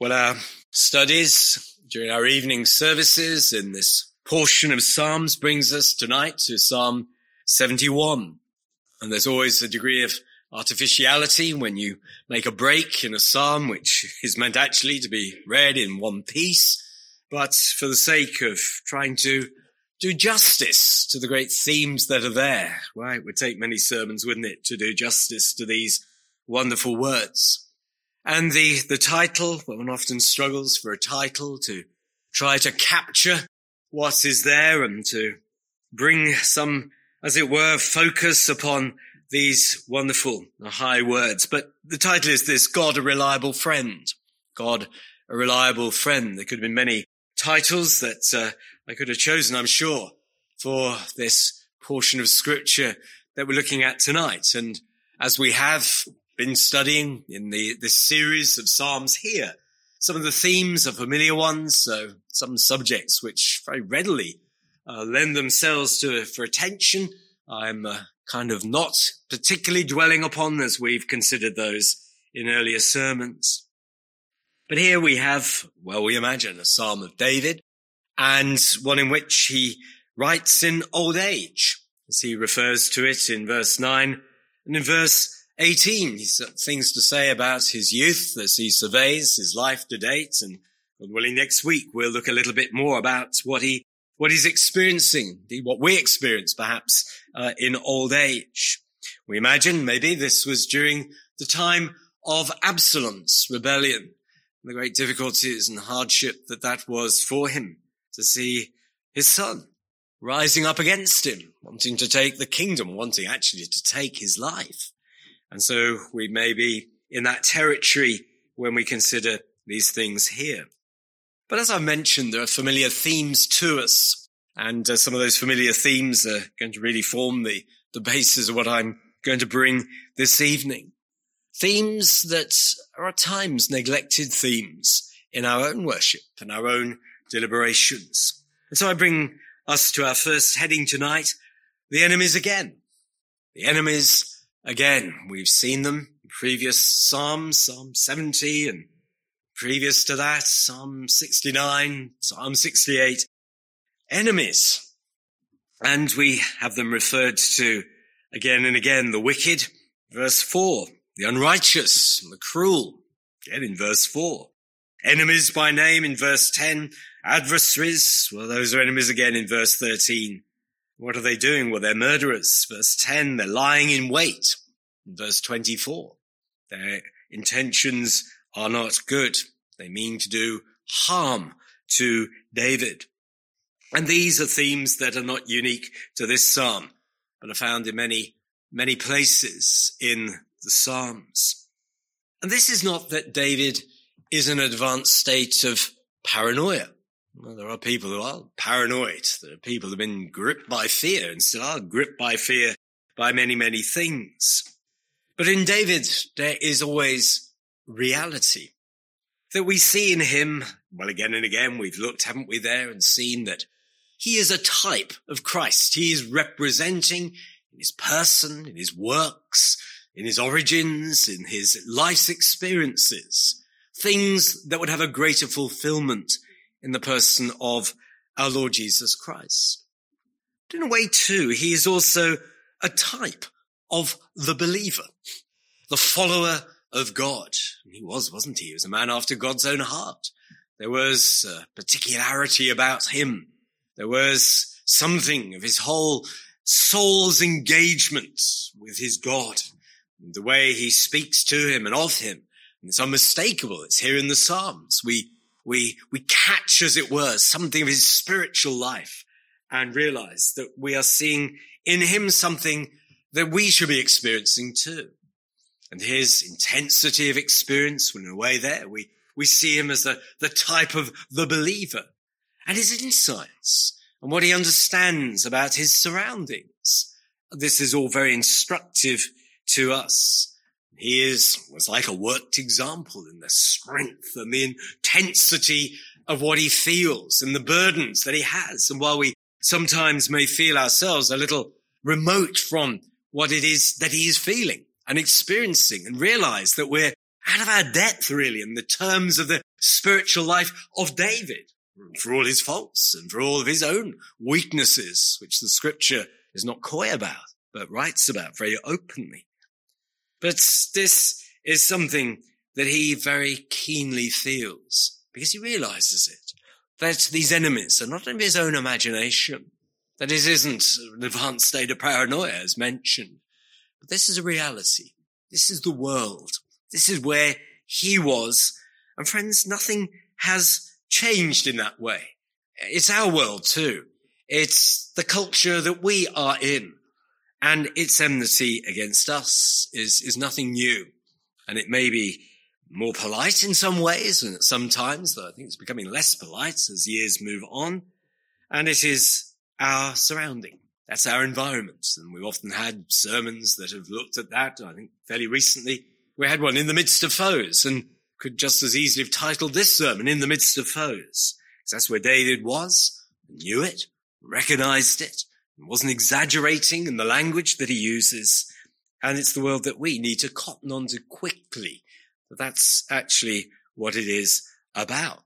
Well, our studies during our evening services in this portion of Psalms brings us tonight to Psalm 71. And there's always a degree of artificiality when you make a break in a psalm, which is meant actually to be read in one piece. But for the sake of trying to do justice to the great themes that are there, right? It would take many sermons, wouldn't it, to do justice to these wonderful words. And the, the title, one often struggles for a title to try to capture what is there and to bring some, as it were, focus upon these wonderful high words. But the title is this, God, a reliable friend. God, a reliable friend. There could have been many titles that uh, I could have chosen, I'm sure, for this portion of scripture that we're looking at tonight. And as we have been studying in the this series of Psalms here. Some of the themes are familiar ones, so some subjects which very readily uh, lend themselves to for attention. I'm uh, kind of not particularly dwelling upon as we've considered those in earlier sermons. But here we have, well, we imagine a Psalm of David and one in which he writes in old age, as he refers to it in verse 9 and in verse 18, he's got things to say about his youth as he surveys his life to date. And God willing, next week we'll look a little bit more about what he, what he's experiencing, what we experience perhaps uh, in old age. We imagine maybe this was during the time of Absalom's rebellion, the great difficulties and hardship that that was for him to see his son rising up against him, wanting to take the kingdom, wanting actually to take his life. And so we may be in that territory when we consider these things here. But as I mentioned, there are familiar themes to us. And uh, some of those familiar themes are going to really form the, the basis of what I'm going to bring this evening. Themes that are at times neglected themes in our own worship and our own deliberations. And so I bring us to our first heading tonight, the enemies again. The enemies Again, we've seen them in previous Psalms, Psalm 70 and previous to that, Psalm 69, Psalm 68. Enemies. And we have them referred to again and again, the wicked, verse four, the unrighteous, the cruel, again in verse four. Enemies by name in verse 10, adversaries, well, those are enemies again in verse 13. What are they doing? Well, they're murderers. Verse 10, they're lying in wait. Verse 24, their intentions are not good. They mean to do harm to David. And these are themes that are not unique to this psalm, but are found in many, many places in the psalms. And this is not that David is an advanced state of paranoia. Well, there are people who are paranoid. There are people who have been gripped by fear and still are gripped by fear by many, many things. But in David, there is always reality that we see in him. Well, again and again, we've looked, haven't we, there and seen that he is a type of Christ. He is representing in his person, in his works, in his origins, in his life's experiences, things that would have a greater fulfillment in the person of our Lord Jesus Christ. But in a way too, he is also a type of the believer, the follower of God. He was, wasn't he? He was a man after God's own heart. There was a particularity about him. There was something of his whole soul's engagement with his God, the way he speaks to him and of him. And it's unmistakable. It's here in the Psalms. We we, we catch, as it were, something of his spiritual life and realize that we are seeing in him something that we should be experiencing too. And his intensity of experience, when in a way there, we, we see him as the, the type of the believer and his insights and what he understands about his surroundings. This is all very instructive to us. He is, was like a worked example in the strength and the intensity of what he feels and the burdens that he has. And while we sometimes may feel ourselves a little remote from what it is that he is feeling and experiencing and realize that we're, out of our depth, really, in the terms of the spiritual life of David, mm, for all his faults and for all of his own weaknesses, which the scripture is not coy about, but writes about very openly. But this is something that he very keenly feels because he realizes it, that these enemies are not in his own imagination, that it isn't an advanced state of paranoia as mentioned, but this is a reality. This is the world. This is where he was. And friends, nothing has changed in that way. It's our world too. It's the culture that we are in and its enmity against us is, is nothing new. And it may be more polite in some ways and sometimes, though I think it's becoming less polite as years move on. And it is our surrounding. That's our environment. And we've often had sermons that have looked at that. I think fairly recently we had one in the midst of foes and could just as easily have titled this sermon in the midst of foes. Because that's where David was, knew it, recognized it, wasn't exaggerating in the language that he uses. And it's the world that we need to cotton on to quickly. That's actually what it is about.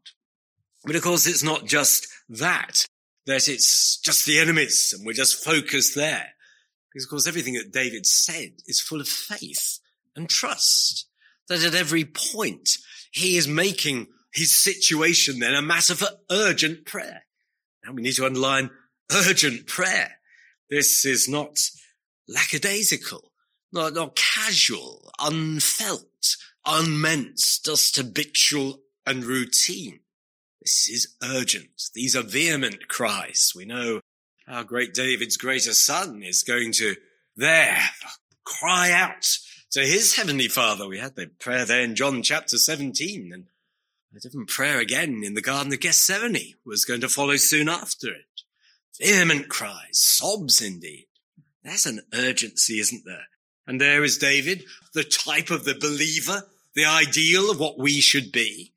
But of course, it's not just that that it's just the enemies and we're just focused there. Because of course everything that David said is full of faith and trust. That at every point he is making his situation then a matter for urgent prayer. Now we need to underline urgent prayer. This is not lackadaisical, not, not casual, unfelt, unmeant, just habitual and routine. This is urgent. These are vehement cries. We know how great David's greater son is going to there cry out to his heavenly father. We had the prayer there in John chapter 17 and a different prayer again in the Garden of Gethsemane was going to follow soon after it. Vehement cries, sobs indeed. There's an urgency, isn't there? And there is David, the type of the believer, the ideal of what we should be.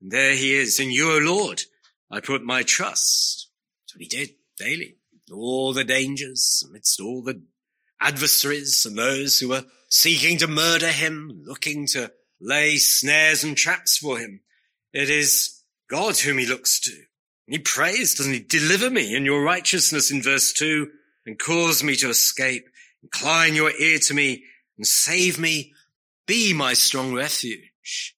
And there he is, in you, O Lord, I put my trust. So he did daily. All the dangers, amidst all the adversaries and those who were seeking to murder him, looking to lay snares and traps for him. It is God whom he looks to. He prays, doesn't he? Deliver me in your righteousness in verse two and cause me to escape. Incline your ear to me and save me. Be my strong refuge.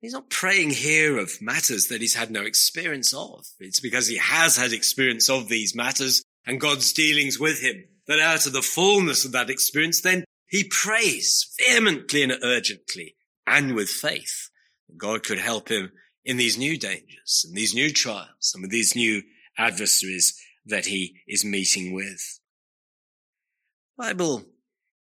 He's not praying here of matters that he's had no experience of. It's because he has had experience of these matters and God's dealings with him that out of the fullness of that experience, then he prays vehemently and urgently and with faith God could help him in these new dangers and these new trials and with these new adversaries that he is meeting with. The Bible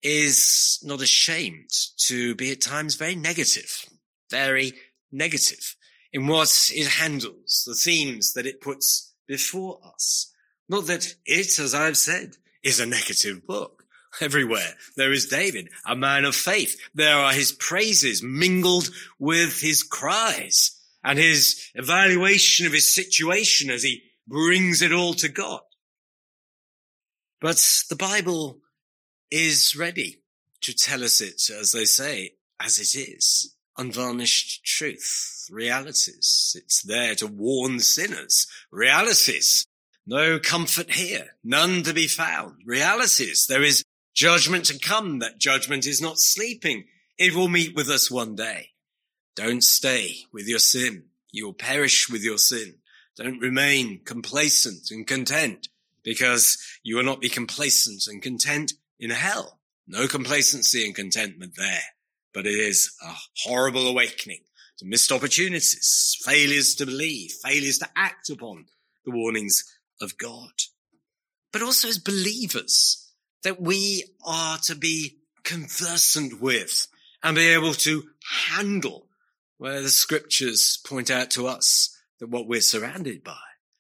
is not ashamed to be at times very negative very negative in what it handles, the themes that it puts before us. Not that it, as I've said, is a negative book. Everywhere there is David, a man of faith. There are his praises mingled with his cries and his evaluation of his situation as he brings it all to God. But the Bible is ready to tell us it, as they say, as it is unvarnished truth, realities. It's there to warn sinners, realities. No comfort here, none to be found, realities. There is judgment to come. That judgment is not sleeping. It will meet with us one day. Don't stay with your sin. You will perish with your sin. Don't remain complacent and content because you will not be complacent and content in hell. No complacency and contentment there but it is a horrible awakening to missed opportunities, failures to believe, failures to act upon the warnings of God. But also as believers, that we are to be conversant with and be able to handle where the scriptures point out to us that what we're surrounded by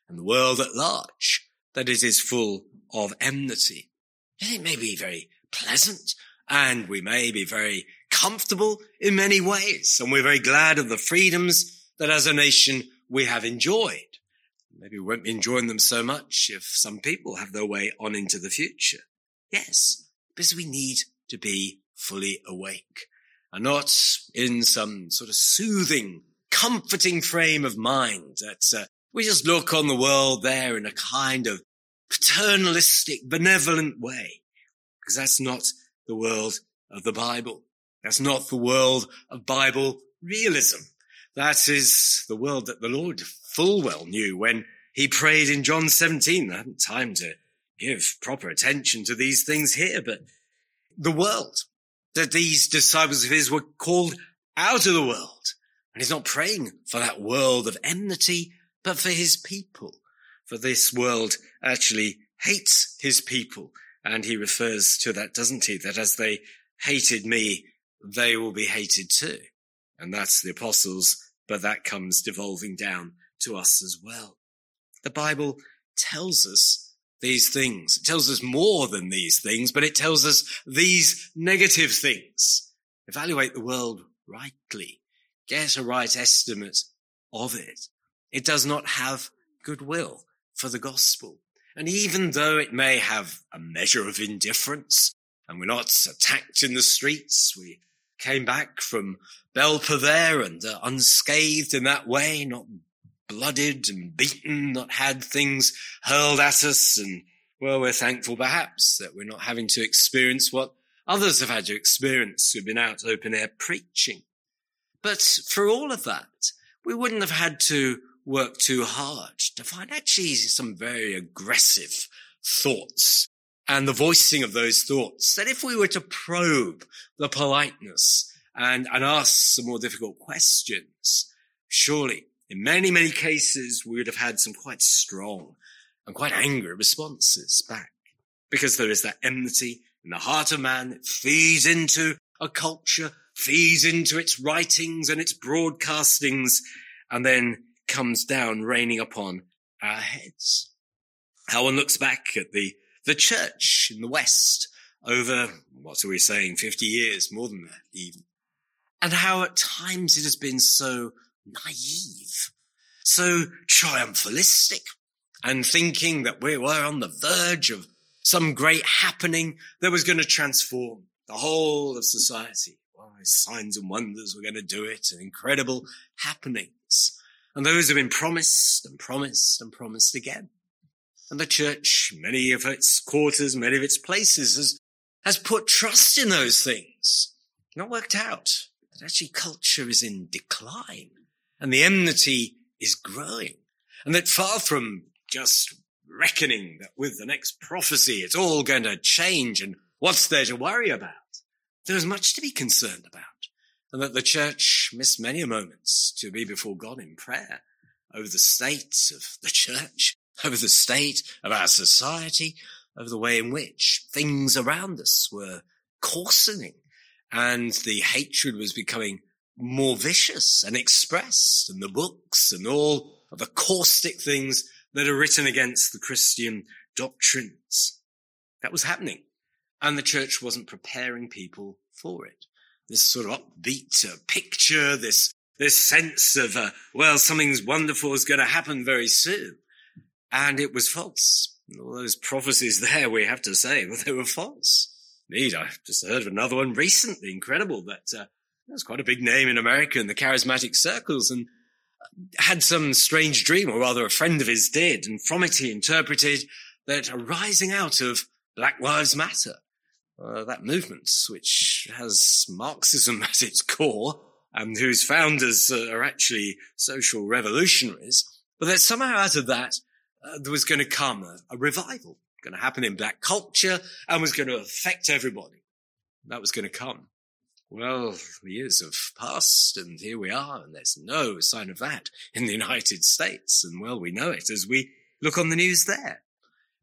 and the world at large, that it is full of enmity. And it may be very pleasant and we may be very comfortable in many ways. And we're very glad of the freedoms that as a nation we have enjoyed. Maybe we won't be enjoying them so much if some people have their way on into the future. Yes, because we need to be fully awake. Are not in some sort of soothing, comforting frame of mind that uh, we just look on the world there in a kind of paternalistic, benevolent way. Because that's not the world of the Bible. That's not the world of Bible realism. That is the world that the Lord full well knew when he prayed in John 17. I haven't time to give proper attention to these things here, but the world that these disciples of his were called out of the world. And he's not praying for that world of enmity, but for his people. For this world actually hates his people. And he refers to that, doesn't he? That as they hated me, they will be hated too. And that's the apostles, but that comes devolving down to us as well. The Bible tells us these things. It tells us more than these things, but it tells us these negative things. Evaluate the world rightly. Get a right estimate of it. It does not have goodwill for the gospel. And even though it may have a measure of indifference, and we're not attacked in the streets, we came back from Belpaver and uh, unscathed in that way, not blooded and beaten, not had things hurled at us. And well, we're thankful perhaps that we're not having to experience what others have had to experience who've been out open air preaching. But for all of that, we wouldn't have had to work too hard to find actually some very aggressive thoughts and the voicing of those thoughts that if we were to probe the politeness and, and ask some more difficult questions, surely in many, many cases, we would have had some quite strong and quite angry responses back because there is that enmity in the heart of man. It feeds into a culture, feeds into its writings and its broadcastings, and then comes down raining upon our heads. How one looks back at the, the church in the West over, what are we saying, 50 years, more than that even. And how at times it has been so naive, so triumphalistic, and thinking that we were on the verge of some great happening that was going to transform the whole of society. Well, signs and wonders were going to do it, and incredible happenings. And those have been promised and promised and promised again. And the church, many of its quarters, many of its places has, has put trust in those things. Not worked out. But actually culture is in decline and the enmity is growing. And that far from just reckoning that with the next prophecy, it's all going to change and what's there to worry about? There is much to be concerned about. And that the church missed many moments to be before God in prayer over the state of the church, over the state of our society, over the way in which things around us were coarsening and the hatred was becoming more vicious and expressed and the books and all of the caustic things that are written against the Christian doctrines. That was happening. And the church wasn't preparing people for it. This sort of upbeat uh, picture, this, this sense of, uh, well, something's wonderful is going to happen very soon. And it was false. All those prophecies there, we have to say, well, they were false. Indeed, I just heard of another one recently, incredible, that uh, was quite a big name in America in the charismatic circles and had some strange dream, or rather a friend of his did. And from it he interpreted that arising out of Black Lives Matter, uh, that movement, which has Marxism at its core and whose founders uh, are actually social revolutionaries, but that somehow out of that, uh, there was going to come a, a revival going to happen in black culture and was going to affect everybody. That was going to come. Well, years have passed and here we are and there's no sign of that in the United States. And well, we know it as we look on the news there.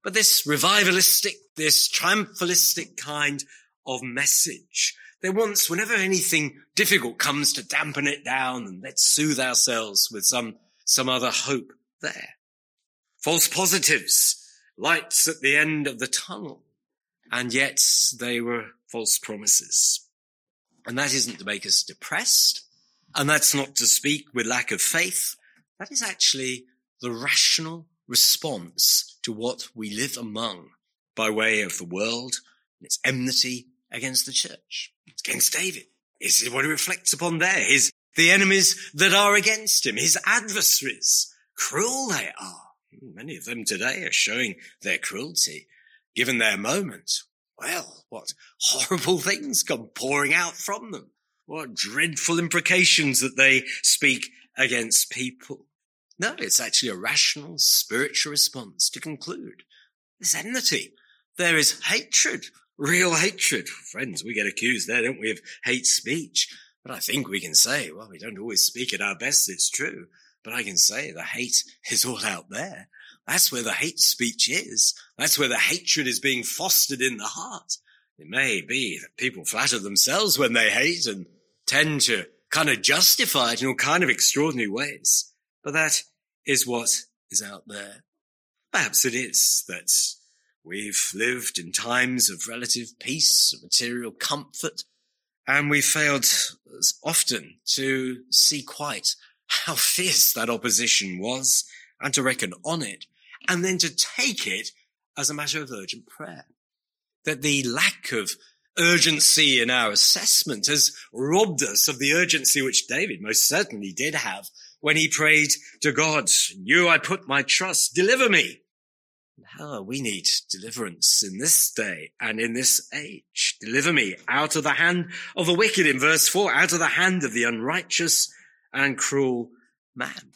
But this revivalistic, this triumphalistic kind of message, there wants, whenever anything difficult comes to dampen it down and let's soothe ourselves with some, some other hope there. False positives, lights at the end of the tunnel. And yet they were false promises. And that isn't to make us depressed. And that's not to speak with lack of faith. That is actually the rational response to what we live among by way of the world and its enmity against the church. It's against David, is what he reflects upon there. His, the enemies that are against him, his adversaries, cruel they are. Many of them today are showing their cruelty given their moment. Well, what horrible things come pouring out from them. What dreadful imprecations that they speak against people. No, it's actually a rational spiritual response to conclude. There's enmity. There is hatred, real hatred. Friends, we get accused there, don't we, of hate speech. But I think we can say, well, we don't always speak at our best, it's true. But I can say the hate is all out there. That's where the hate speech is. That's where the hatred is being fostered in the heart. It may be that people flatter themselves when they hate and tend to kind of justify it in all kind of extraordinary ways. But that is what is out there. Perhaps it is that we've lived in times of relative peace material comfort, and we failed often to see quite how fierce that opposition was and to reckon on it and then to take it as a matter of urgent prayer. That the lack of urgency in our assessment has robbed us of the urgency which David most certainly did have when he prayed to God, you I put my trust, deliver me. How we need deliverance in this day and in this age. Deliver me out of the hand of the wicked in verse four, out of the hand of the unrighteous and cruel man.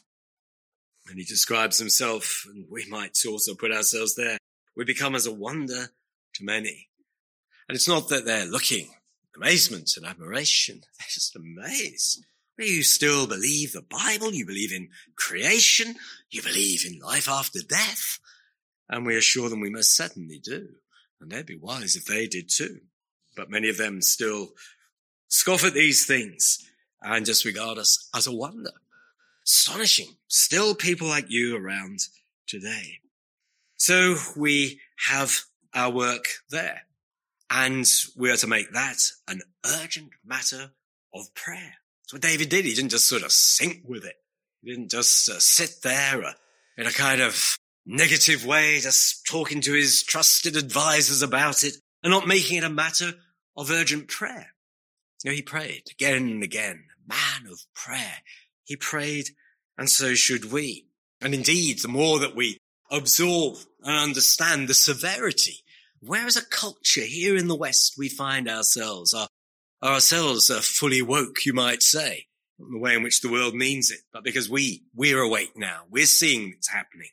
And he describes himself, and we might also put ourselves there. We become as a wonder to many. And it's not that they're looking amazement and admiration. They're just amazed. You still believe the Bible. You believe in creation. You believe in life after death. And we assure them we most certainly do. And they'd be wise if they did too. But many of them still scoff at these things and just regard us as a wonder. Astonishing. Still people like you around today. So we have our work there and we are to make that an urgent matter of prayer. That's what David did. He didn't just sort of sink with it. He didn't just uh, sit there uh, in a kind of negative way, just talking to his trusted advisors about it and not making it a matter of urgent prayer. No, he prayed again and again, man of prayer. He prayed, and so should we. And indeed, the more that we absorb and understand the severity, where is a culture here in the West we find ourselves, are ourselves are fully woke, you might say, the way in which the world means it, but because we, we're awake now, we're seeing it's happening.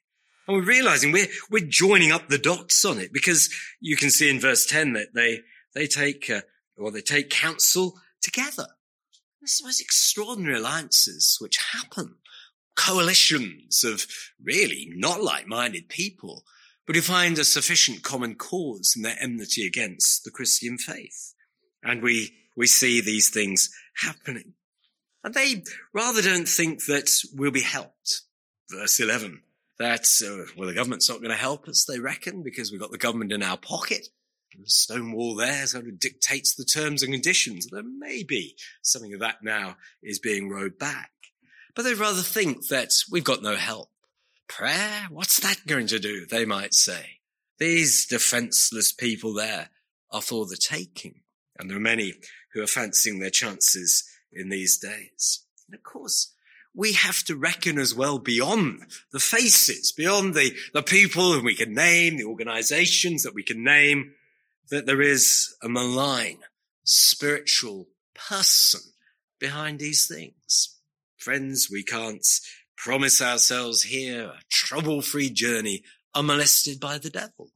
And we're realizing we're, we're joining up the dots on it because you can see in verse 10 that they, they take, uh, or they take counsel together. This is the most extraordinary alliances which happen. Coalitions of really not like-minded people, but who find a sufficient common cause in their enmity against the Christian faith. And we, we see these things happening. And they rather don't think that we'll be helped. Verse 11, that, uh, well, the government's not going to help us, they reckon, because we've got the government in our pocket. The Stonewall there sort of dictates the terms and conditions. There may be something of that now is being rowed back. But they'd rather think that we've got no help. Prayer? What's that going to do? They might say. These defenseless people there are for the taking. And there are many who are fancying their chances in these days. And of course, we have to reckon as well beyond the faces, beyond the, the people whom we can name, the organizations that we can name, that there is a malign spiritual person behind these things. Friends, we can't promise ourselves here a trouble-free journey unmolested by the devil.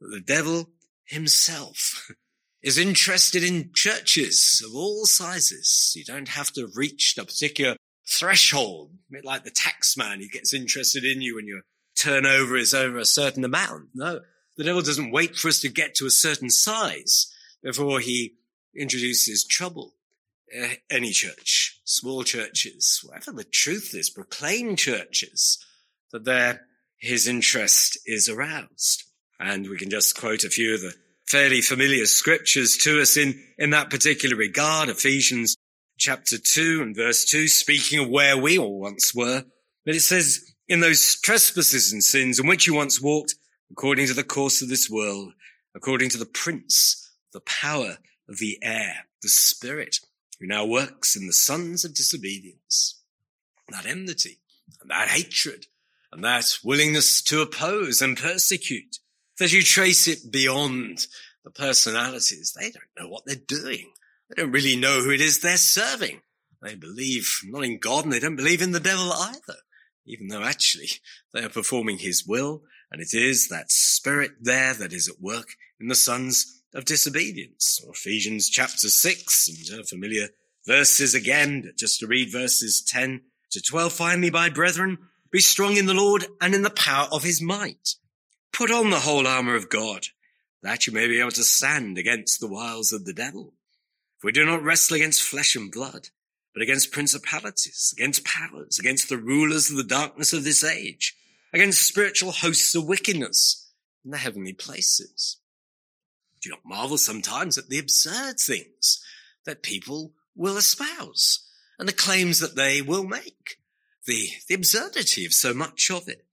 The devil himself is interested in churches of all sizes. You don't have to reach a particular threshold, like the tax man. He gets interested in you when your turnover is over a certain amount. No, the devil doesn't wait for us to get to a certain size before he introduces trouble. Uh, any church, small churches, wherever the truth is, proclaim churches that there his interest is aroused. And we can just quote a few of the fairly familiar scriptures to us in, in that particular regard. Ephesians chapter two and verse two, speaking of where we all once were. But it says, in those trespasses and sins in which you once walked, according to the course of this world, according to the prince, the power of the air, the spirit who now works in the sons of disobedience. That enmity and that hatred and that willingness to oppose and persecute, that you trace it beyond the personalities. They don't know what they're doing. They don't really know who it is they're serving. They believe not in God and they don't believe in the devil either, even though actually they are performing his will. And it is that spirit there that is at work in the sons of disobedience. Or Ephesians chapter six and uh, familiar verses again, just to read verses 10 to 12. Finally, my brethren, be strong in the Lord and in the power of his might. Put on the whole armor of God, that you may be able to stand against the wiles of the devil. For we do not wrestle against flesh and blood, but against principalities, against powers, against the rulers of the darkness of this age, against spiritual hosts of wickedness in the heavenly places. Do you not marvel sometimes at the absurd things that people will espouse and the claims that they will make? the, the absurdity of so much of it.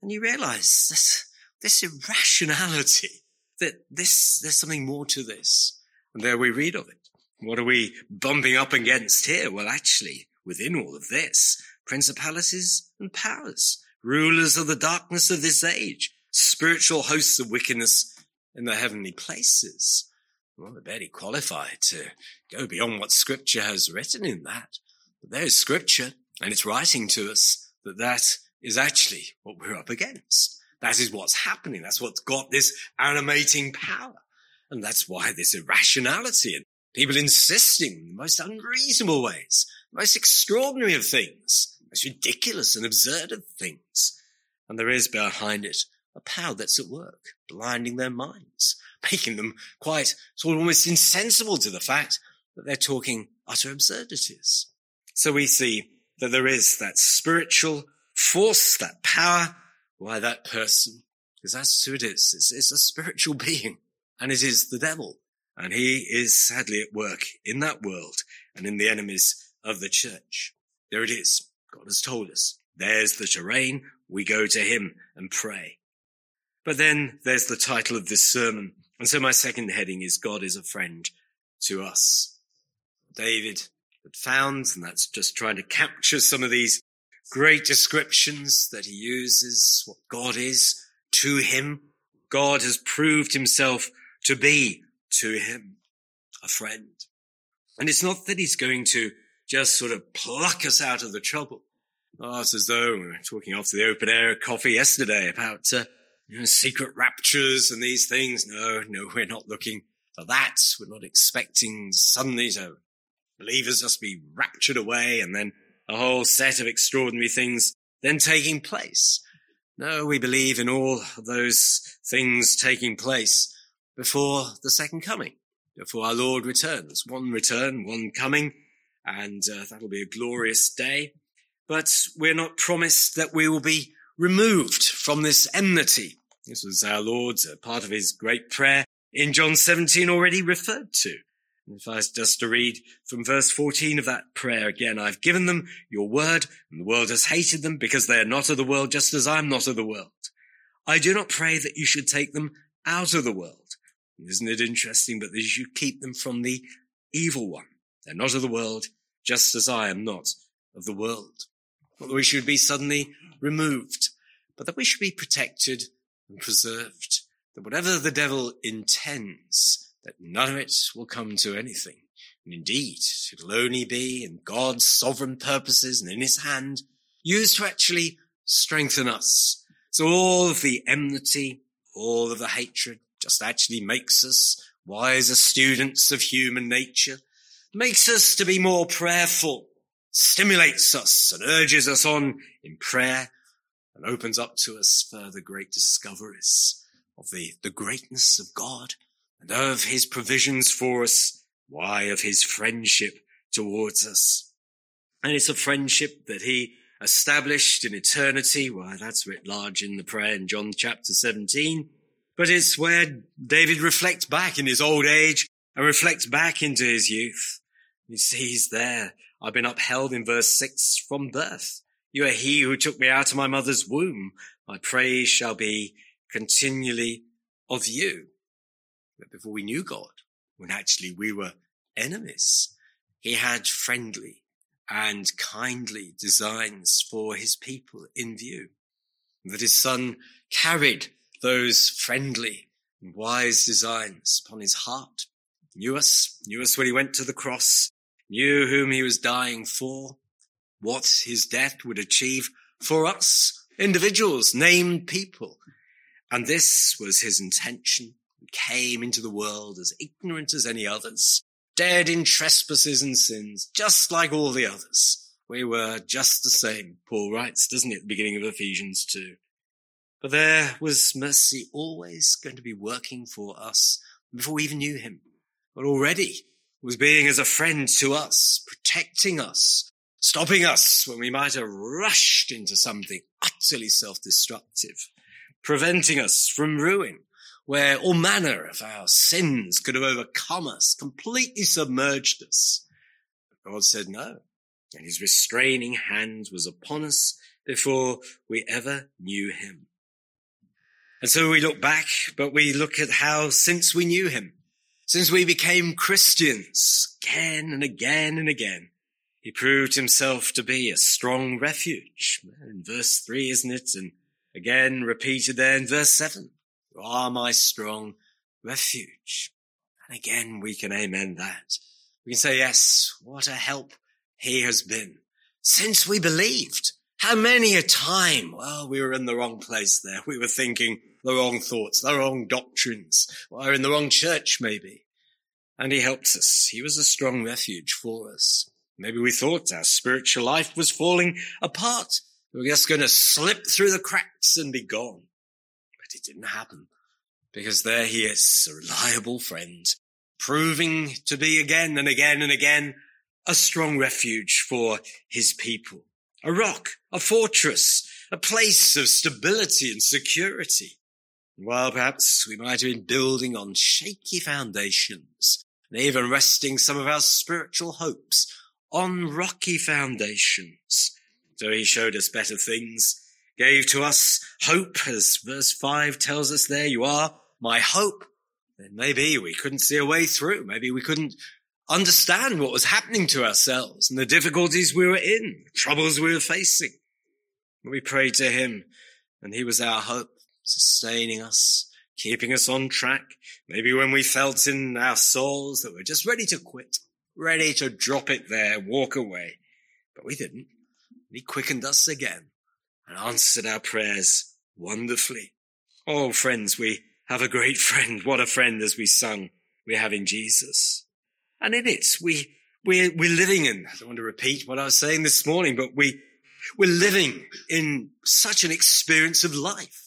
And you realize this, this irrationality, that this, there's something more to this. And there we read of it. What are we bumping up against here? Well, actually, within all of this, principalities and powers, rulers of the darkness of this age, spiritual hosts of wickedness in the heavenly places. Well, they're barely qualified to go beyond what scripture has written in that. But there's scripture. And it's writing to us that that is actually what we're up against. That is what's happening. That's what's got this animating power. And that's why this irrationality and people insisting in the most unreasonable ways, most extraordinary of things, most ridiculous and absurd of things. And there is behind it a power that's at work, blinding their minds, making them quite sort of almost insensible to the fact that they're talking utter absurdities. So we see that there is that spiritual force, that power, why that person, because that's who it is. It's, it's a spiritual being and it is the devil. And he is sadly at work in that world and in the enemies of the church. There it is. God has told us. There's the terrain. We go to him and pray. But then there's the title of this sermon. And so my second heading is God is a friend to us. David had found, and that's just trying to capture some of these great descriptions that he uses, what God is to him. God has proved himself to be to him a friend. And it's not that he's going to just sort of pluck us out of the trouble. Oh, it's as though we were talking after the open air coffee yesterday about uh, you know, secret raptures and these things. No, no, we're not looking for that. We're not expecting suddenly to believers just be raptured away and then a whole set of extraordinary things then taking place. No, we believe in all those things taking place before the second coming, before our Lord returns. One return, one coming, and uh, that'll be a glorious day. But we're not promised that we will be removed from this enmity. This was our Lord's uh, part of his great prayer in John 17 already referred to. If I was just to read from verse 14 of that prayer again, I've given them your word and the world has hated them because they are not of the world just as I'm not of the world. I do not pray that you should take them out of the world. Isn't it interesting? But that you keep them from the evil one. They're not of the world just as I am not of the world. Not that we should be suddenly removed, but that we should be protected and preserved. That whatever the devil intends, that none of it will come to anything. And indeed, it'll only be in God's sovereign purposes and in his hand used to actually strengthen us. So all of the enmity, all of the hatred just actually makes us wiser students of human nature, makes us to be more prayerful, stimulates us and urges us on in prayer and opens up to us further great discoveries of the, the greatness of God and of his provisions for us. Why of his friendship towards us. And it's a friendship that he established in eternity. Why that's writ large in the prayer in John chapter 17. But it's where David reflects back in his old age and reflects back into his youth. He sees there, I've been upheld in verse six from birth. You are he who took me out of my mother's womb. My praise shall be continually of you But before we knew God, when actually we were enemies. he had friendly and kindly designs for his people in view. That his son carried those friendly and wise designs upon his heart, knew us, knew us when he went to the cross, knew whom he was dying for, what his death would achieve for us, individuals, named people. And this was his intention. He came into the world as ignorant as any others, dead in trespasses and sins, just like all the others. We were just the same, Paul writes, doesn't he, at the beginning of Ephesians 2. But there was mercy always going to be working for us before we even knew him. But already was being as a friend to us, protecting us, stopping us when we might have rushed into something utterly self-destructive, preventing us from ruin, where all manner of our sins could have overcome us, completely submerged us. But God said no, and his restraining hand was upon us before we ever knew him. And so we look back, but we look at how since we knew him, since we became Christians again and again and again, he proved himself to be a strong refuge. In verse three, isn't it? And again repeated there in verse seven. You are my strong refuge. And again, we can amen that. We can say, yes, what a help he has been since we believed. How many a time? Well, we were in the wrong place there. We were thinking the wrong thoughts, the wrong doctrines, or in the wrong church maybe. And he helped us. He was a strong refuge for us. Maybe we thought our spiritual life was falling apart. We were just going to slip through the cracks and be gone. But it didn't happen because there he is, a reliable friend, proving to be again and again and again a strong refuge for his people, a rock, a fortress, a place of stability and security. While perhaps we might have been building on shaky foundations and even resting some of our spiritual hopes on rocky foundations. So he showed us better things, gave to us hope, as verse five tells us there, you are my hope. Then maybe we couldn't see a way through. Maybe we couldn't understand what was happening to ourselves and the difficulties we were in, troubles we were facing. We prayed to him and he was our hope sustaining us, keeping us on track. Maybe when we felt in our souls that we're just ready to quit, ready to drop it there, walk away. But we didn't. He quickened us again and answered our prayers wonderfully. Oh, friends, we have a great friend. What a friend as we sung we have in Jesus. And in it, we, we're, we're living in, I don't want to repeat what I was saying this morning, but we, we're living in such an experience of life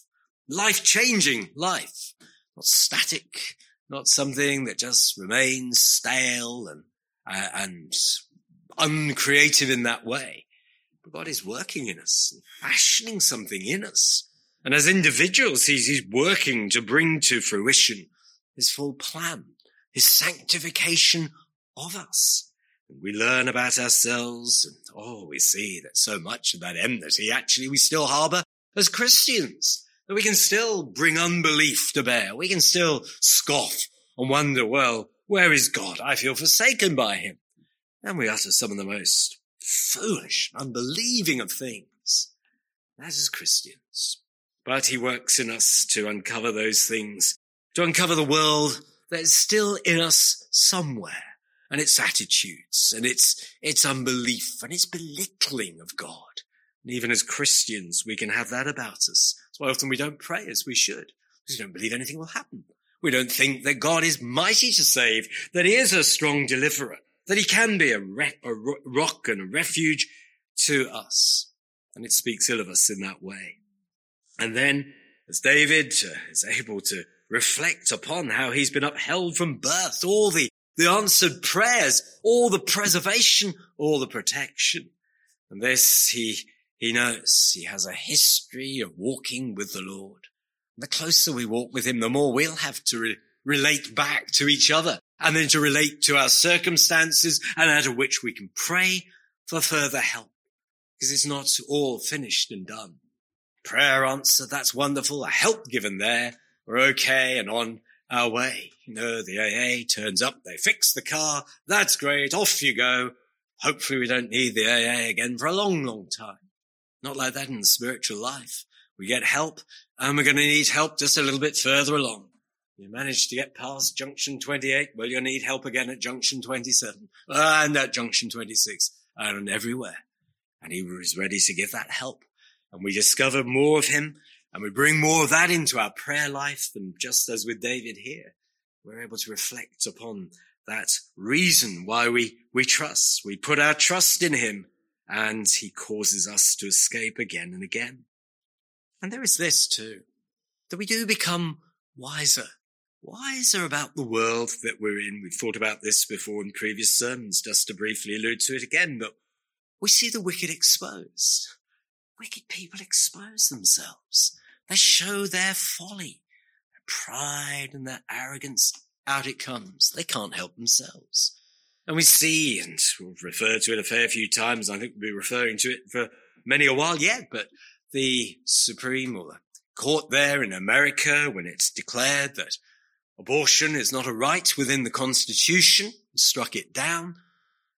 life changing life, not static, not something that just remains stale and, uh, and uncreative in that way. But God is working in us, fashioning something in us. And as individuals, he's, he's working to bring to fruition his full plan, his sanctification of us. And we learn about ourselves and oh, we see that so much of that enmity actually we still harbor as Christians that we can still bring unbelief to bear. We can still scoff and wonder, well, where is God? I feel forsaken by him. And we utter some of the most foolish, unbelieving of things. That is Christians. But he works in us to uncover those things, to uncover the world that is still in us somewhere and its attitudes and its, its unbelief and its belittling of God. And even as Christians, we can have that about us. That's why often we don't pray as we should, because we don't believe anything will happen. We don't think that God is mighty to save, that he is a strong deliverer, that he can be a, re- a rock and a refuge to us. And it speaks ill of us in that way. And then as David uh, is able to reflect upon how he's been upheld from birth, all the, the answered prayers, all the preservation, all the protection. And this he he knows he has a history of walking with the Lord. The closer we walk with him, the more we'll have to re- relate back to each other and then to relate to our circumstances and out of which we can pray for further help because it's not all finished and done. Prayer answered. That's wonderful. A help given there. We're okay and on our way. You know, the AA turns up, they fix the car. That's great. Off you go. Hopefully we don't need the AA again for a long, long time. Not like that in the spiritual life. We get help and we're going to need help just a little bit further along. You manage to get past junction 28. Well, you'll need help again at junction 27 ah, and at junction 26 and everywhere. And he was ready to give that help. And we discover more of him and we bring more of that into our prayer life than just as with David here. We're able to reflect upon that reason why we, we trust. We put our trust in him and he causes us to escape again and again. And there is this too, that we do become wiser, wiser about the world that we're in. We've thought about this before in previous sermons, just to briefly allude to it again, but we see the wicked exposed. Wicked people expose themselves. They show their folly, their pride and their arrogance. Out it comes. They can't help themselves. And we see, and we'll refer to it a fair few times. I think we'll be referring to it for many a while yet, but the Supreme or the court there in America, when it's declared that abortion is not a right within the Constitution, struck it down.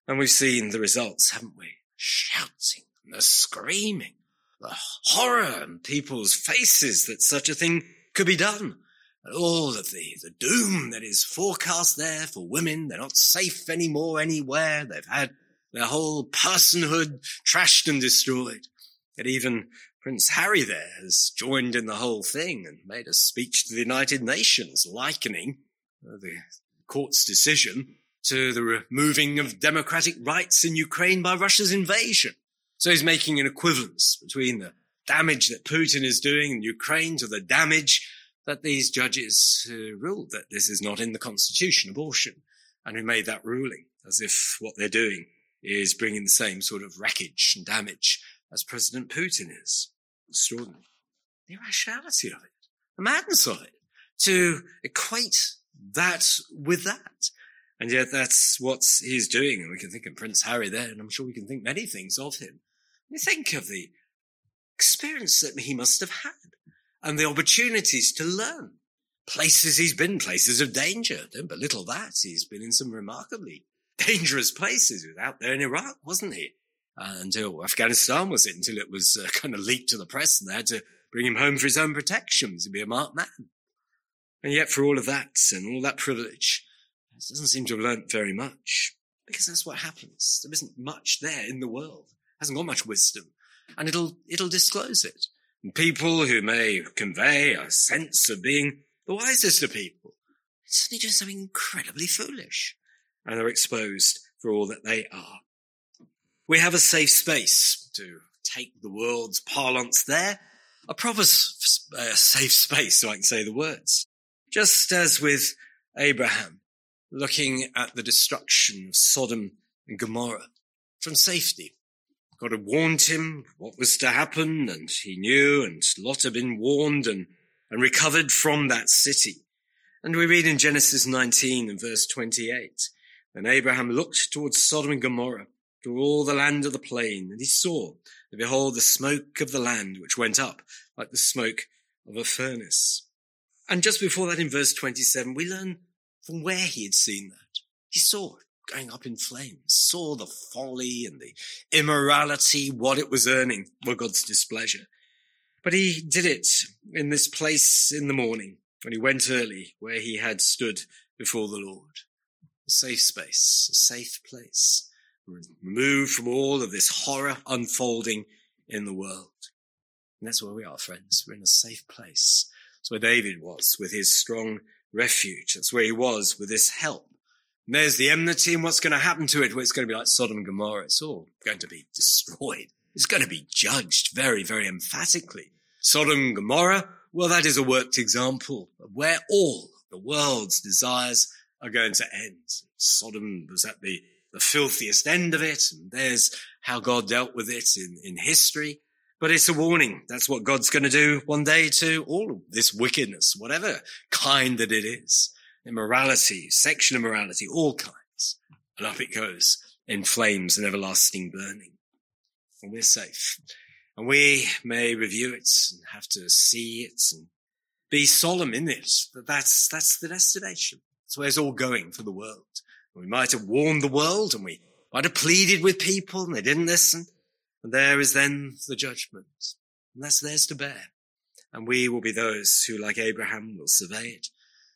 And we've seen the results, haven't we? Shouting and the screaming the horror in people's faces that such a thing could be done. And all of the, the doom that is forecast there for women. They're not safe anymore anywhere. They've had their whole personhood trashed and destroyed. And even Prince Harry there has joined in the whole thing and made a speech to the United Nations likening the court's decision to the removing of democratic rights in Ukraine by Russia's invasion. So he's making an equivalence between the damage that Putin is doing in Ukraine to the damage that these judges uh, ruled that this is not in the constitution, abortion, and who made that ruling as if what they're doing is bringing the same sort of wreckage and damage as President Putin is. Extraordinary. The irrationality of it, the madness of it, to equate that with that. And yet that's what he's doing. And we can think of Prince Harry there, and I'm sure we can think many things of him. You think of the experience that he must have had and the opportunities to learn. Places he's been, places of danger. Don't belittle that. He's been in some remarkably dangerous places. He was out there in Iraq, wasn't he? Uh, until Afghanistan was it, until it was uh, kind of leaked to the press and they had to bring him home for his own protection to be a marked man. And yet for all of that and all that privilege, he doesn't seem to have learnt very much because that's what happens. There isn't much there in the world hasn't got much wisdom, and it'll it'll disclose it. And people who may convey a sense of being the wisest of people suddenly do something incredibly foolish, and are exposed for all that they are. We have a safe space to take the world's parlance there, a proper uh, safe space, so I can say the words. Just as with Abraham, looking at the destruction of Sodom and Gomorrah from safety, God had warned him what was to happen, and he knew, and Lot had been warned and, and recovered from that city. And we read in Genesis 19 and verse 28, Then Abraham looked towards Sodom and Gomorrah, to all the land of the plain, and he saw, and behold, the smoke of the land, which went up like the smoke of a furnace. And just before that in verse 27, we learn from where he had seen that. He saw it going up in flames, saw the folly and the immorality, what it was earning were God's displeasure. But he did it in this place in the morning when he went early where he had stood before the Lord. A safe space, a safe place, removed from all of this horror unfolding in the world. And that's where we are, friends. We're in a safe place. That's where David was with his strong refuge. That's where he was with this help and there's the enmity and what's going to happen to it. Well, it's going to be like Sodom and Gomorrah. It's all going to be destroyed. It's going to be judged very, very emphatically. Sodom and Gomorrah, well, that is a worked example of where all the world's desires are going to end. Sodom was at the, the filthiest end of it. And there's how God dealt with it in, in history. But it's a warning. That's what God's going to do one day to all of this wickedness, whatever kind that it is immorality, sexual immorality, all kinds. And up it goes in flames and everlasting burning. And we're safe. And we may review it and have to see it and be solemn in it, But that's, that's the destination. That's where it's all going for the world. We might have warned the world and we might have pleaded with people and they didn't listen. And there is then the judgment. And that's theirs to bear. And we will be those who, like Abraham, will survey it,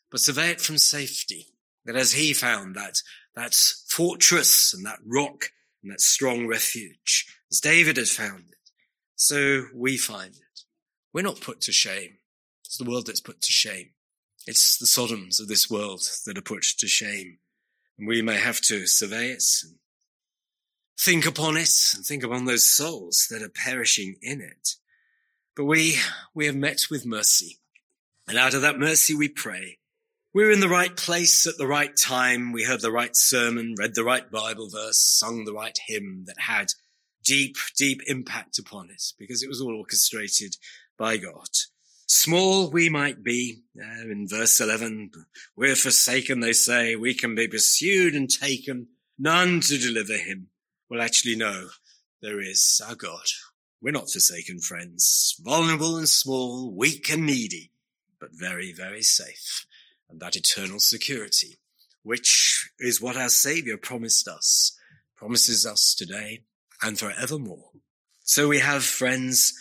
but survey it from safety. That as he found that, that fortress and that rock and that strong refuge, as David had found it, so we find it. We're not put to shame. It's the world that's put to shame. It's the Sodoms of this world that are put to shame. We may have to survey it and think upon it and think upon those souls that are perishing in it. But we, we have met with mercy. And out of that mercy we pray. We were in the right place at the right time. We heard the right sermon, read the right Bible verse, sung the right hymn that had deep, deep impact upon it because it was all orchestrated by God. Small we might be, uh, in verse 11, we're forsaken, they say, we can be pursued and taken, none to deliver him. Well, actually, no, there is our God. We're not forsaken friends, vulnerable and small, weak and needy, but very, very safe. And that eternal security, which is what our Savior promised us, promises us today and forevermore. So we have friends,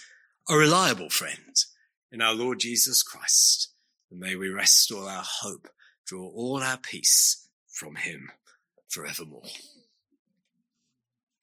a reliable friend in our Lord Jesus Christ. And may we rest all our hope, draw all our peace from him forevermore.